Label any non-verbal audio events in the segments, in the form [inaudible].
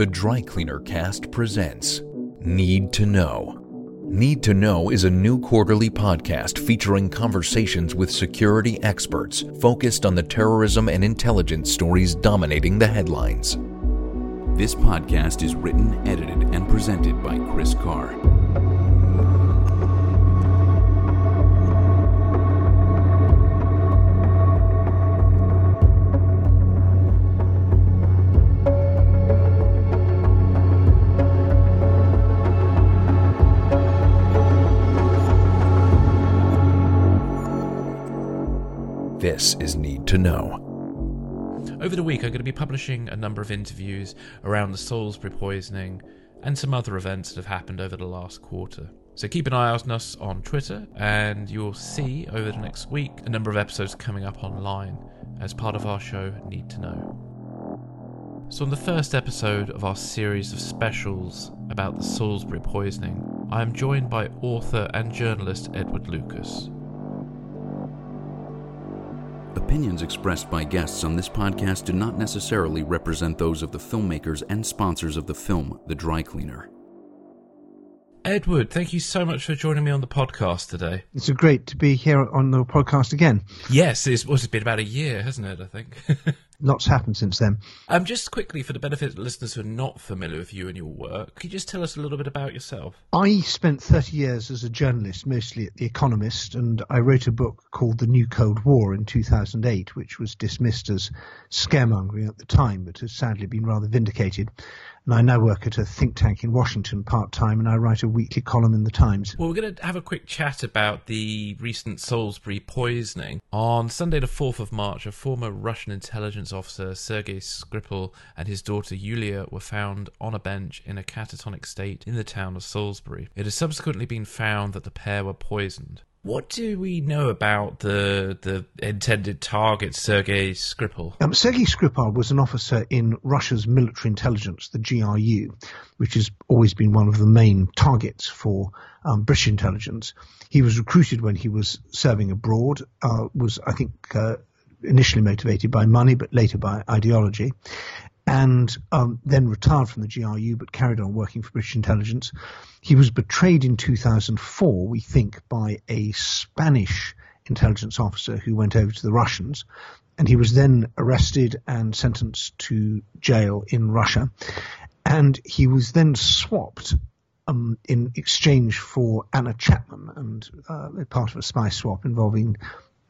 The Dry Cleaner Cast presents Need to Know. Need to Know is a new quarterly podcast featuring conversations with security experts focused on the terrorism and intelligence stories dominating the headlines. This podcast is written, edited, and presented by Chris Carr. This is Need to Know. Over the week, I'm going to be publishing a number of interviews around the Salisbury poisoning and some other events that have happened over the last quarter. So keep an eye on us on Twitter, and you'll see over the next week a number of episodes coming up online as part of our show Need to Know. So, on the first episode of our series of specials about the Salisbury poisoning, I am joined by author and journalist Edward Lucas. Opinions expressed by guests on this podcast do not necessarily represent those of the filmmakers and sponsors of the film The Dry Cleaner. Edward, thank you so much for joining me on the podcast today. It's great to be here on the podcast again. Yes, it's, well, it's been about a year, hasn't it? I think. [laughs] Lots happened since then. Um, just quickly, for the benefit of listeners who are not familiar with you and your work, could you just tell us a little bit about yourself? I spent 30 years as a journalist, mostly at The Economist, and I wrote a book called The New Cold War in 2008, which was dismissed as scaremongering at the time, but has sadly been rather vindicated. And I now work at a think tank in Washington part time, and I write a weekly column in the Times. Well, we're going to have a quick chat about the recent Salisbury poisoning. On Sunday, the 4th of March, a former Russian intelligence officer, Sergei Skripal, and his daughter Yulia were found on a bench in a catatonic state in the town of Salisbury. It has subsequently been found that the pair were poisoned. What do we know about the the intended target, Sergei Skripal? Um, Sergei Skripal was an officer in Russia's military intelligence, the GRU, which has always been one of the main targets for um, British intelligence. He was recruited when he was serving abroad, uh, was, I think, uh, initially motivated by money, but later by ideology and um, then retired from the GRU but carried on working for British intelligence. He was betrayed in 2004, we think, by a Spanish intelligence officer who went over to the Russians. And he was then arrested and sentenced to jail in Russia. And he was then swapped um, in exchange for Anna Chapman and uh, part of a spy swap involving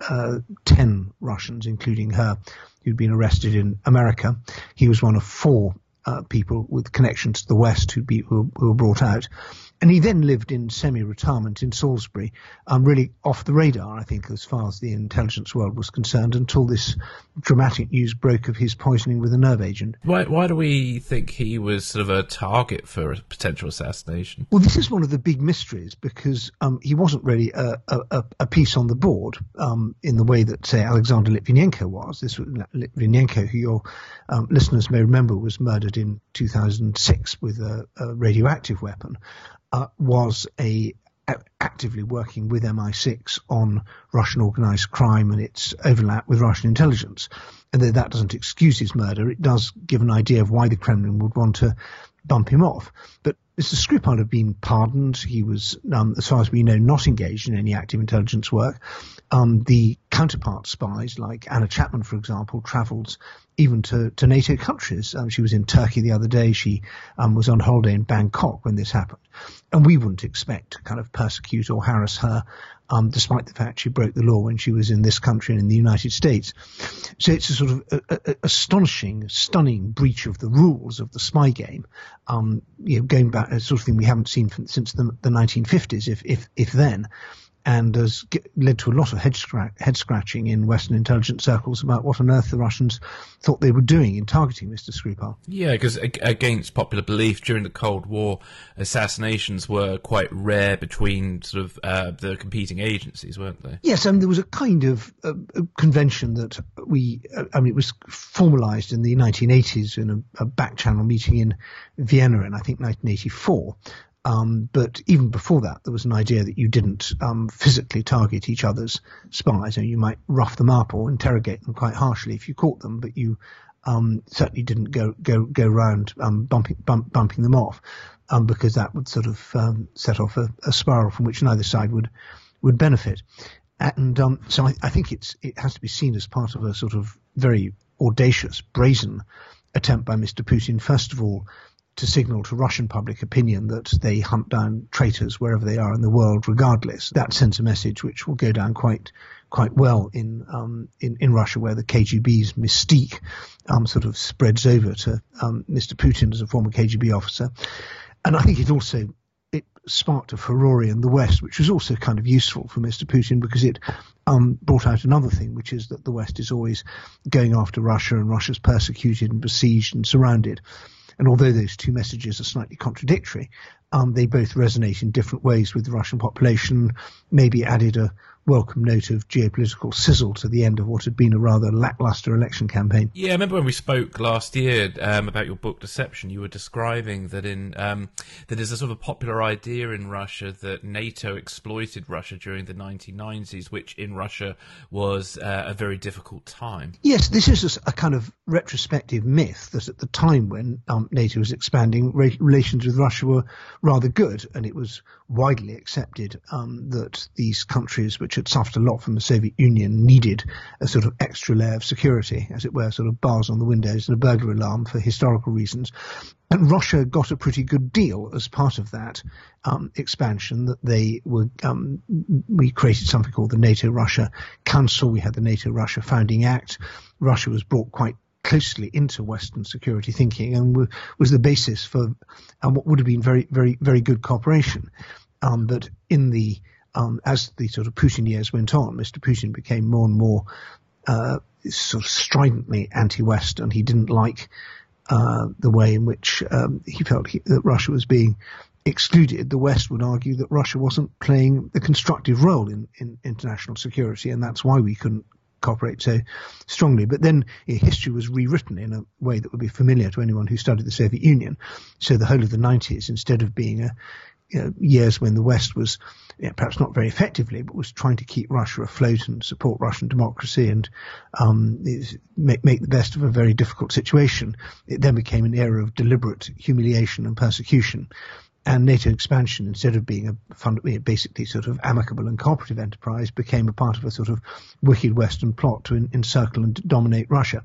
uh, 10 Russians, including her, who'd been arrested in America. He was one of four uh, people with connections to the West who, be, who, who, were brought out. And he then lived in semi-retirement in Salisbury, um, really off the radar, I think, as far as the intelligence world was concerned, until this dramatic news broke of his poisoning with a nerve agent. Why, why do we think he was sort of a target for a potential assassination? Well, this is one of the big mysteries because um, he wasn't really a, a, a, piece on the board um, in the way that, say, Alexander Litvinenko was. This was Litvinenko, who your um, listeners may remember, was murdered in 2006 with a, a radioactive weapon uh, was a actively working with MI6 on Russian organized crime and its overlap with Russian intelligence. And that doesn't excuse his murder, it does give an idea of why the Kremlin would want to bump him off. But Mr. Skripal had been pardoned. He was, um, as far as we know, not engaged in any active intelligence work. Um, the counterpart spies, like Anna Chapman, for example, travelled even to, to NATO countries. Um, she was in Turkey the other day. She um, was on holiday in Bangkok when this happened. And we wouldn't expect to kind of persecute or harass her, um, despite the fact she broke the law when she was in this country and in the United States. So it's a sort of a, a, astonishing, stunning breach of the rules of the spy game, um, you know, going back, a sort of thing we haven't seen from, since the, the 1950s, if, if, if then and has led to a lot of head, scratch, head, scratching in Western intelligence circles about what on earth the Russians thought they were doing in targeting Mr. Skripal. Yeah, because against popular belief, during the Cold War, assassinations were quite rare between sort of uh, the competing agencies, weren't they? Yes, and there was a kind of uh, convention that we, uh, I mean, it was formalised in the 1980s in a, a back channel meeting in Vienna in I think 1984 um, but even before that, there was an idea that you didn't um, physically target each other's spies. You, know, you might rough them up or interrogate them quite harshly if you caught them, but you um, certainly didn't go go go round um, bumping bump, bumping them off, um, because that would sort of um, set off a, a, spiral from which neither side would would benefit. And so I, I, think it's it has to be seen as part of a sort of very audacious, brazen attempt by Mr. Putin, first of all, to signal to Russian public opinion that they hunt down traitors wherever they are in the world, regardless. That sends a message which will go down quite quite well in um, in, in Russia, where the KGB's mystique um, sort of spreads over to um, Mr. Putin as a former KGB officer. And I think it also it sparked a furore in the West, which was also kind of useful for Mr. Putin because it um, brought out another thing, which is that the West is always going after Russia and Russia's persecuted and besieged and surrounded. And although those two messages are slightly contradictory, um, they both resonate in different ways with the Russian population, maybe added a welcome note of geopolitical sizzle to the end of what had been a rather lackluster election campaign. Yeah, I remember when we spoke last year um, about your book Deception. You were describing that in um, that there's a sort of a popular idea in Russia that NATO exploited Russia during the 1990s, which in Russia was uh, a very difficult time. Yes, this is a, a, kind of retrospective myth that at the time when um, NATO was expanding, re- relations with Russia were rather good, and it was widely accepted um, that these countries, which had suffered a lot from the Soviet Union, needed a sort of extra layer of security, as it were, sort of bars on the windows and a burglar alarm for historical reasons. And Russia got a pretty good deal as part of that um, expansion. That they were, um, we created something called the NATO-Russia Council. We had the NATO-Russia Founding Act. Russia was brought quite closely into Western security thinking and was the basis for um, what would have been very, very, very good cooperation. Um, but in the um, as the sort of Putin years went on, Mr. Putin became more and more uh, sort of stridently anti-Western. He didn't like uh, the way in which um, he felt he, that Russia was being excluded. The West would argue that Russia wasn't playing a constructive role in, in international security, and that's why we couldn't cooperate so strongly. But then history was rewritten in a way that would be familiar to anyone who studied the Soviet Union. So the whole of the 90s, instead of being a you know, years when the West was you know, perhaps not very effectively, but was trying to keep Russia afloat and support Russian democracy and um, make, make the best of a very difficult situation. It then became an era of deliberate humiliation and persecution and NATO expansion, instead of being a fund, basically sort of amicable and cooperative enterprise, became a part of a sort of wicked Western plot to encircle and dominate Russia.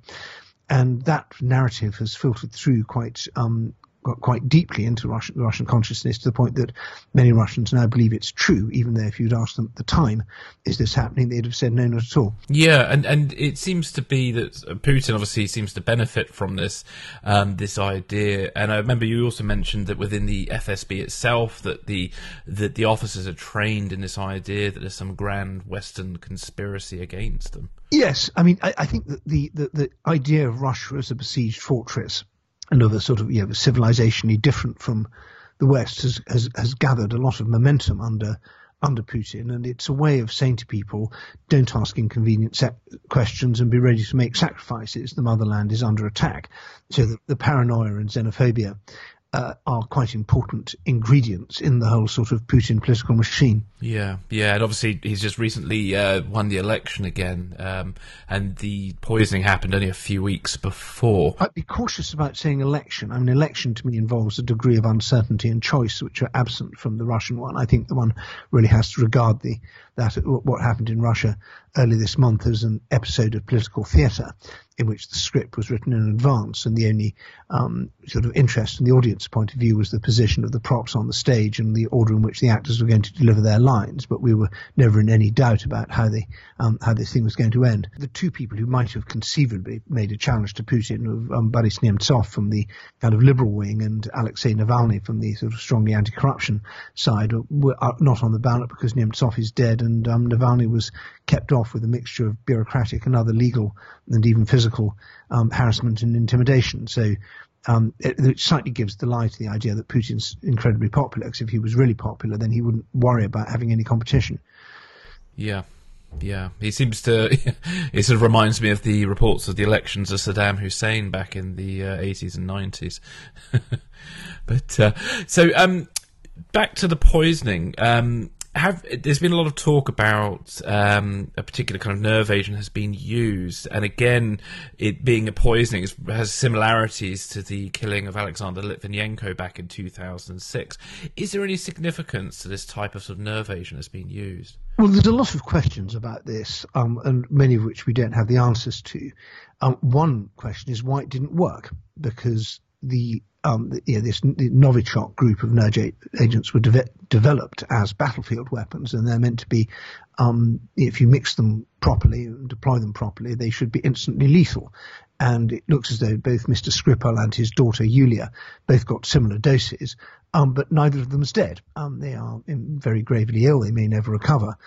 And that narrative has filtered through quite um, got quite deeply into Russian, Russian consciousness to the point that many Russians now believe it's true, even though if you'd asked them at the time, is this happening, they'd have said no, not at all. Yeah, and, and it seems to be that Putin obviously seems to benefit from this um, this idea. And I remember you also mentioned that within the FSB itself, that the that the officers are trained in this idea that there's some grand Western conspiracy against them. Yes, I mean, I, I think that the, the, the idea of Russia as a besieged fortress and of a sort of you know civilizationally different from the West has, has has gathered a lot of momentum under under Putin, and it's a way of saying to people, don't ask inconvenient questions and be ready to make sacrifices. The motherland is under attack. So the, the paranoia and xenophobia uh, are quite important ingredients in the whole sort of Putin political machine. Yeah, yeah, and obviously he's just recently uh, won the election again, um, and the poisoning happened only a few weeks before. I'd be cautious about saying election. I mean, election to me involves a degree of uncertainty and choice which are absent from the Russian one. I think the one really has to regard the that what happened in Russia early this month as an episode of political theatre in which the script was written in advance and the only um, sort of interest from the audience point of view was the position of the props on the stage and the order in which the actors were going to deliver their lines. But we were never in any doubt about how the um, how this thing was going to end. The two people who might have conceivably made a challenge to Putin, um, Boris Nemtsov from the kind of liberal wing and Alexei Navalny from the sort of strongly anti-corruption side, were not on the ballot because Nemtsov is dead and um, Navalny was kept off with a mixture of bureaucratic and other legal and even physical um, harassment and intimidation. So um, it, it, slightly gives the lie to the idea that Putin's incredibly popular. Because if he was really popular, then he wouldn't worry about having any competition. Yeah, yeah, he seems to. [laughs] it sort of reminds me of the reports of the elections of Saddam Hussein back in the uh, 80s and 90s. [laughs] but uh, so um, back to the poisoning. Um, have there's been a lot of talk about um, a particular kind of nerve agent has been used, and again, it being a poisoning has similarities to the killing of Alexander Litvinenko back in 2006. Is there any significance to this type of sort of nerve agent that's been used? Well, there's a lot of questions about this, um, and many of which we don't have the answers to. Um, one question is why it didn't work, because the um, you know, this Novichok group of nerve agents were de- developed as battlefield weapons, and they're meant to be, um, if you mix them properly and deploy them properly, they should be instantly lethal. And it looks as though both Mr. Skripal and his daughter Yulia both got similar doses, um, but neither of them is dead. Um, they are very gravely ill; they may never recover.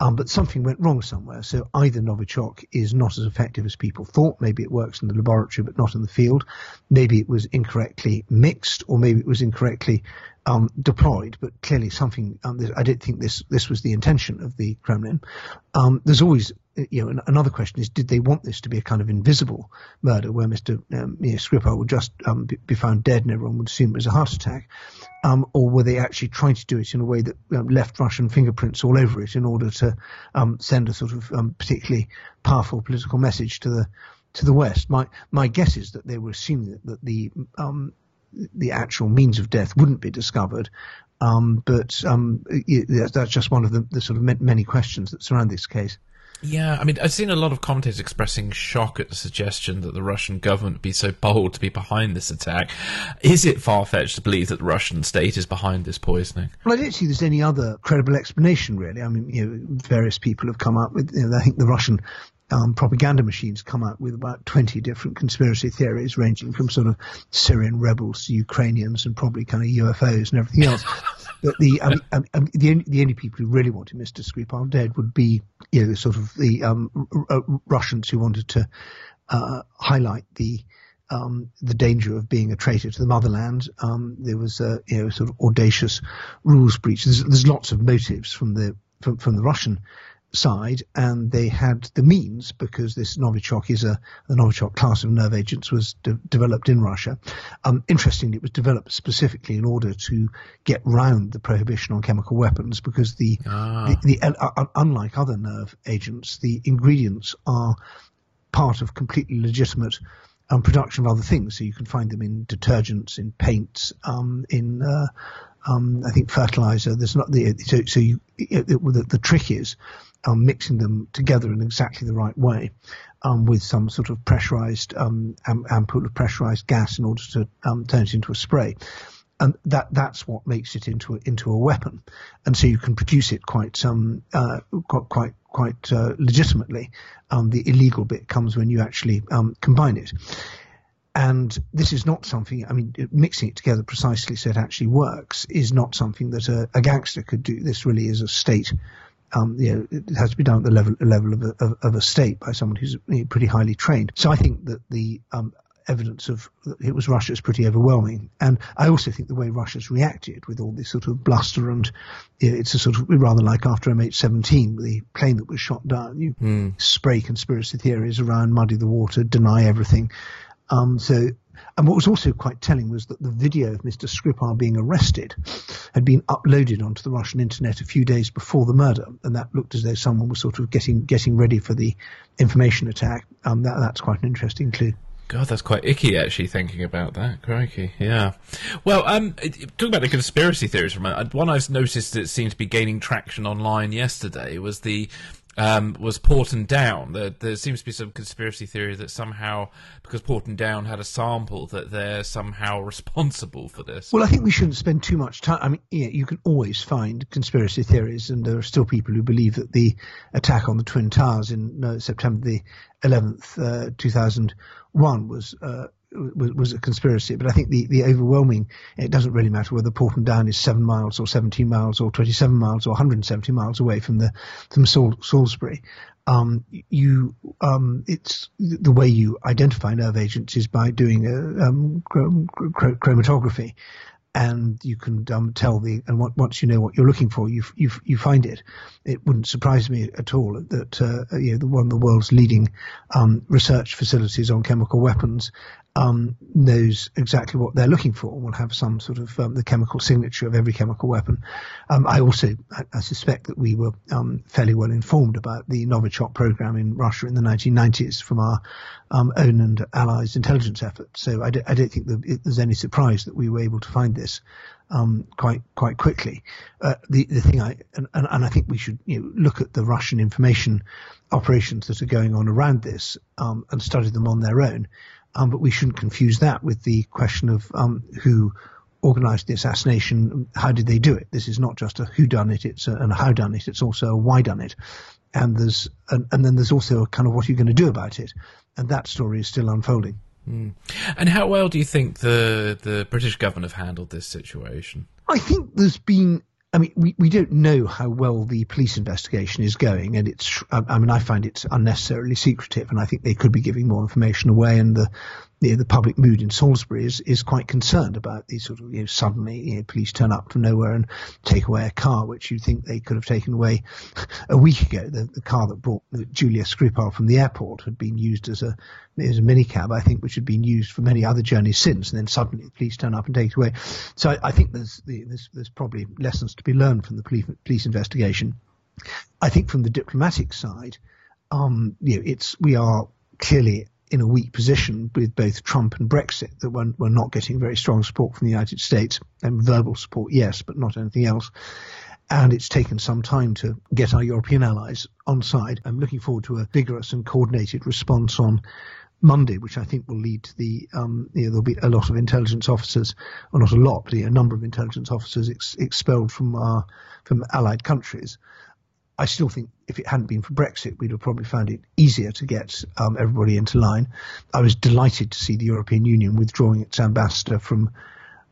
Um, but something went wrong somewhere. So either Novichok is not as effective as people thought. Maybe it works in the laboratory, but not in the field. Maybe it was incorrectly mixed, or maybe it was incorrectly um, deployed. But clearly, something. Um, I don't think this this was the intention of the Kremlin. Um, there's always you know, another question is, did they want this to be a kind of invisible murder where Mr. Um, you know, Skripal would just um, be found dead and everyone would assume it was a heart attack? Um, or were they actually trying to do it in a way that um, left Russian fingerprints all over it in order to um, send a sort of um, particularly powerful political message to the to the West? My my guess is that they were assuming that, that the the actual means of death wouldn't be discovered, um, but um, that's just one of the, the, sort of many questions that surround this case. Yeah, I mean, I've seen a lot of commentators expressing shock at the suggestion that the Russian government be so bold to be behind this attack. Is it far fetched to believe that the Russian state is behind this poisoning? Well, I don't see there's any other credible explanation, really. I mean, you know, various people have come up with, you know, I think the Russian um, propaganda machines come out with about 20 different conspiracy theories, ranging from sort of Syrian rebels to Ukrainians and probably kind of UFOs and everything else. The um, um, um, the, only, the only people who really wanted Mr. Skripal dead would be you know sort of the um, r- r- Russians who wanted to uh, highlight the um, the danger of being a traitor to the motherland. There was a you know sort of audacious rules breach. There's, there's lots of motives from the from, from the Russian side, and they had the means because this Novichok is a the Novichok class of nerve agents was de- developed in Russia. Um, interestingly, it was developed specifically in order to get round the prohibition on chemical weapons because the, ah. the, the uh, uh, unlike other nerve agents, the ingredients are part of completely legitimate um, production of other things. So you can find them in detergents, in paints, um, in uh, um, I think fertilizer. There's not the so, so you, it, it, the, the trick is um, mixing them together in exactly the right way um, with some sort of pressurized um, ampoule of pressurized gas in order to um, turn it into a spray. And that that's what makes it into a, into a weapon, and so you can produce it quite um uh, quite quite uh, legitimately. Um, the illegal bit comes when you actually combine it. And this is not something, I mean, mixing it together precisely so it actually works is not something that a, a gangster could do. This really is a state um, you know, it has to be done at the level level of a, of, of a state by someone who's pretty highly trained. So I think that the um, evidence of it was Russia is pretty overwhelming, and I also think the way Russia's reacted with all this sort of bluster and you know, it's a sort of rather like after MH17, the plane that was shot down. You mm. spray conspiracy theories around, muddy the water, deny everything. Um, so and what was also quite telling was that the video of Mr. Skripal being arrested had been uploaded onto the Russian internet a few days before the murder, and that looked as though someone was sort of getting getting ready for the information attack. Um, that, that's quite an interesting clue. God, that's quite icky actually thinking about that. Crikey, yeah. Well, um, talking about the conspiracy theories for a moment, one I've noticed that seemed to be gaining traction online yesterday was the um, was Porton Down. There, there, seems to be some conspiracy theory that somehow, because Porton Down had a sample, that they're somehow [laughs] responsible for this. Well, I think we shouldn't spend too much time. I mean, yeah, you can always find conspiracy theories, and there are still people who believe that the attack on the Twin Towers in uh, September the 11th, uh, 2001 was uh, was, a conspiracy. But I think the, the overwhelming, it doesn't really matter whether Porton Down is seven miles or 17 miles or 27 miles or 170 miles away from the from Sal- Salisbury. Um, you, um, it's the way you identify nerve agents is by doing a um, chromatography. And you can um, tell the and once you know what you're looking for, you you you find it. It wouldn't surprise me at all that uh, you know the, one of the world's leading um, research facilities on chemical weapons um, knows exactly what they're looking for. Will have some sort of um, the chemical signature of every chemical weapon. Um, I also I, I, suspect that we were um, fairly well informed about the Novichok program in Russia in the 1990s from our own and allies' intelligence efforts. So I, I don't think there's any surprise that we were able to find this um, quite quite quickly. Uh, the the thing I and, and, I think we should you know, look at the Russian information operations that are going on around this um, and study them on their own. Um, but we shouldn't confuse that with the question of um, who organized the assassination. How did they do it? This is not just a who done it, it's a, and how done it. It's also a why done it. And there's and, and then there's also a kind of what are you going to do about it, and that story is still unfolding. Mm. And how well do you think the the British government have handled this situation? I think there's been I mean, we, we don't know how well the police investigation is going, and it's. I mean, I find it unnecessarily secretive, and I think they could be giving more information away. And the the, the public mood in Salisbury is, is quite concerned about these sort of, you know, suddenly you know, police turn up from nowhere and take away a car, which you'd think they could have taken away [laughs] a week ago. The, the car that brought Julia Skripal from the airport had been used as a, as a minicab, I think, which had been used for many other journeys since. And then suddenly the police turn up and take it away. So I, I think there's, there's, there's probably lessons to be learned from the police, police investigation. I think from the diplomatic side, um, you know, it's, we are clearly in a weak position with both Trump and Brexit, that we're, we're not getting very strong support from the United States, and verbal support, yes, but not anything else. And it's taken some time to get our European allies on side. I'm looking forward to a vigorous and coordinated response on Monday, which I think will lead to the, um, you know, there'll be a lot of intelligence officers, or not a lot, but a number of intelligence officers ex- expelled from our, from allied countries. I still think if it hadn't been for Brexit, we'd have probably found it easier to get um, everybody into line. I was delighted to see the European Union withdrawing its ambassador from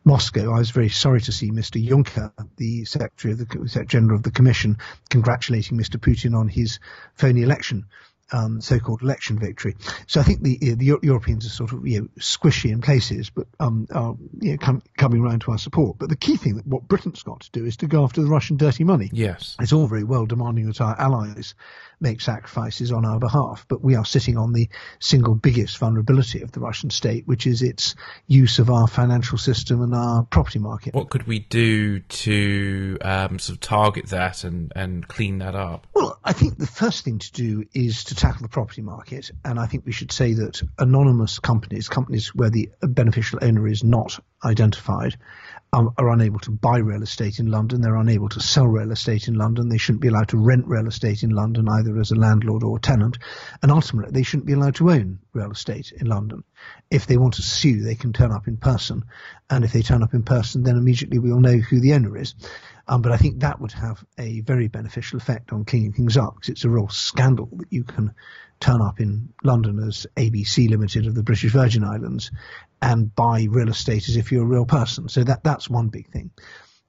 Moscow. I was very sorry to see Mr. Juncker, the Secretary of the Secretary General of the Commission, congratulating Mr. Putin on his phony election um, so-called election victory. So I think the the Europeans are sort of you know squishy in places, but um, are you know, com- coming around to our support. But the key thing that what Britain's got to do is to go after the Russian dirty money. Yes, it's all very well demanding that our allies make sacrifices on our behalf, but we are sitting on the single biggest vulnerability of the Russian state, which is its use of our financial system and our property market. What could we do to um, sort of target that and, and clean that up? Well, I think the first thing to do is to tackle the property market, and I think we should say that anonymous companies, companies where the beneficial owner is not identified, um, are unable to buy real estate in London. They're unable to sell real estate in London. They shouldn't be allowed to rent real estate in London either as a landlord or a tenant. And ultimately, they shouldn't be allowed to own real estate in London. If they want to sue, they can turn up in person. And if they turn up in person, then immediately we'll know who the owner is. Um, but I think that would have a very beneficial effect on cleaning things up because it's a real scandal that you can turn up in London as ABC Limited of the British Virgin Islands and buy real estate as if you're a real person. So that that's one big thing.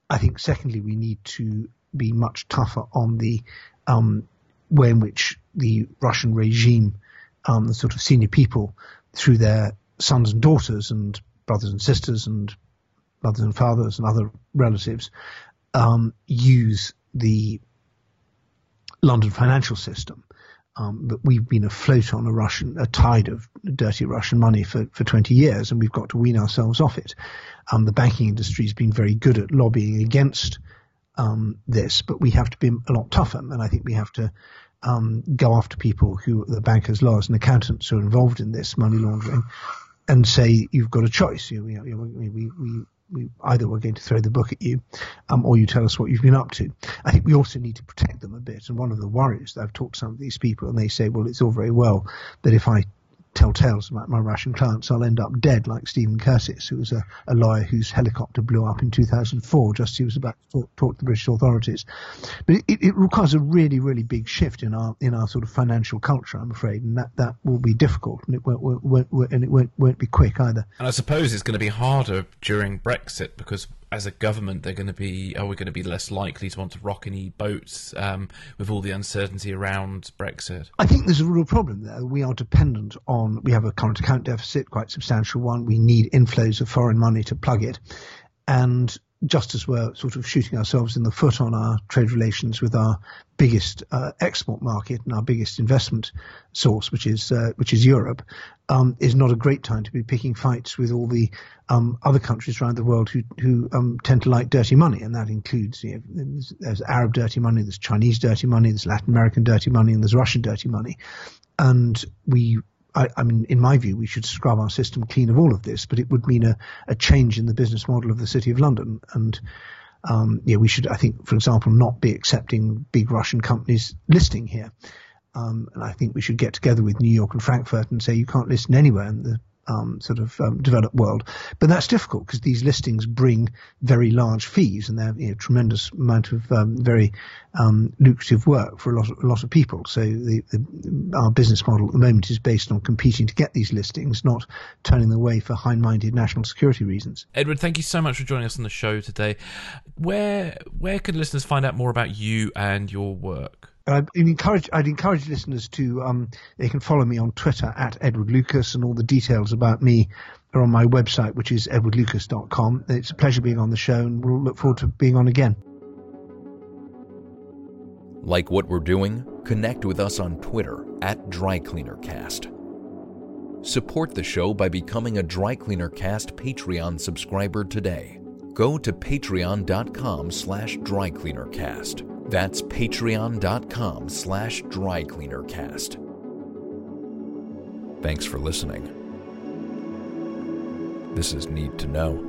I think secondly we need to be much tougher on the um, way in which the Russian regime, um, the sort of senior people, through their sons and daughters and brothers and sisters and mothers and fathers and other relatives, um, use the London financial system um, but we've been afloat on a Russian, a tide of dirty Russian money for, for 20 years, and we've got to wean ourselves off it. Um, the banking industry has been very good at lobbying against um, this, but we have to be a lot tougher, and I think we have to um, go after people who, the bankers, lawyers, and accountants who are involved in this money laundering, and say you've got a choice. You we, we, we we either we're going to throw the book at you, um, or you tell us what you've been up to. I think we also need to protect them a bit. And one of the worries that I've talked to some of these people, and they say, well, it's all very well that if I tell tales about my Russian clients, I'll end up dead like Stephen Curtis, who was a, a lawyer whose helicopter blew up in 2004 just as he was about to talk, talk to the British authorities. But it, it, requires a really, really big shift in our in our sort of financial culture, I'm afraid, and that, that will be difficult, and it won't, won't, won't and it won't, won't be quick either. And I suppose it's going to be harder during Brexit because as a government, they're going to be are we going to be less likely to want to rock any boats um, with all the uncertainty around Brexit? I think there's a real problem there. We are dependent on we have a current account deficit, quite substantial one. We need inflows of foreign money to plug it. and just as we're sort of shooting ourselves in the foot on our trade relations with our biggest uh, export market and our biggest investment source, which is uh, which is Europe, um, is not a great time to be picking fights with all the um, other countries around the world who who um, tend to like dirty money, and that includes you know, there's, there's Arab dirty money, there's Chinese dirty money, there's Latin American dirty money, and there's Russian dirty money, and we I, I, mean, in my view, we should scrub our system clean of all of this, but it would mean a, a change in the business model of the City of London. And, um, yeah, we should, I think, for example, not be accepting big Russian companies listing here. Um, and I think we should get together with New York and Frankfurt and say you can't list anywhere in the um, sort of um, developed world. But that's difficult because these listings bring very large fees and they're you know, tremendous amount of um, very um, lucrative work for a lot of, a lot of people. So the, the, our business model at the moment is based on competing to get these listings, not turning them away for high-minded national security reasons. Edward, thank you so much for joining us on the show today. Where where can listeners find out more about you and your work? I'd encourage I'd encourage listeners to um, they can follow me on Twitter at Edward Lucas, and all the details about me are on my website, which is edwardlucas.com. It's a pleasure being on the show, and we'll look forward to being on again. Like what we're doing? Connect with us on Twitter at DryCleanerCast. Support the show by becoming a Dry Cleaner Cast Patreon subscriber today. Go to patreon.com slash drycleanercast that's patreon.com slash drycleanercast. Thanks for listening. This is Need to Know.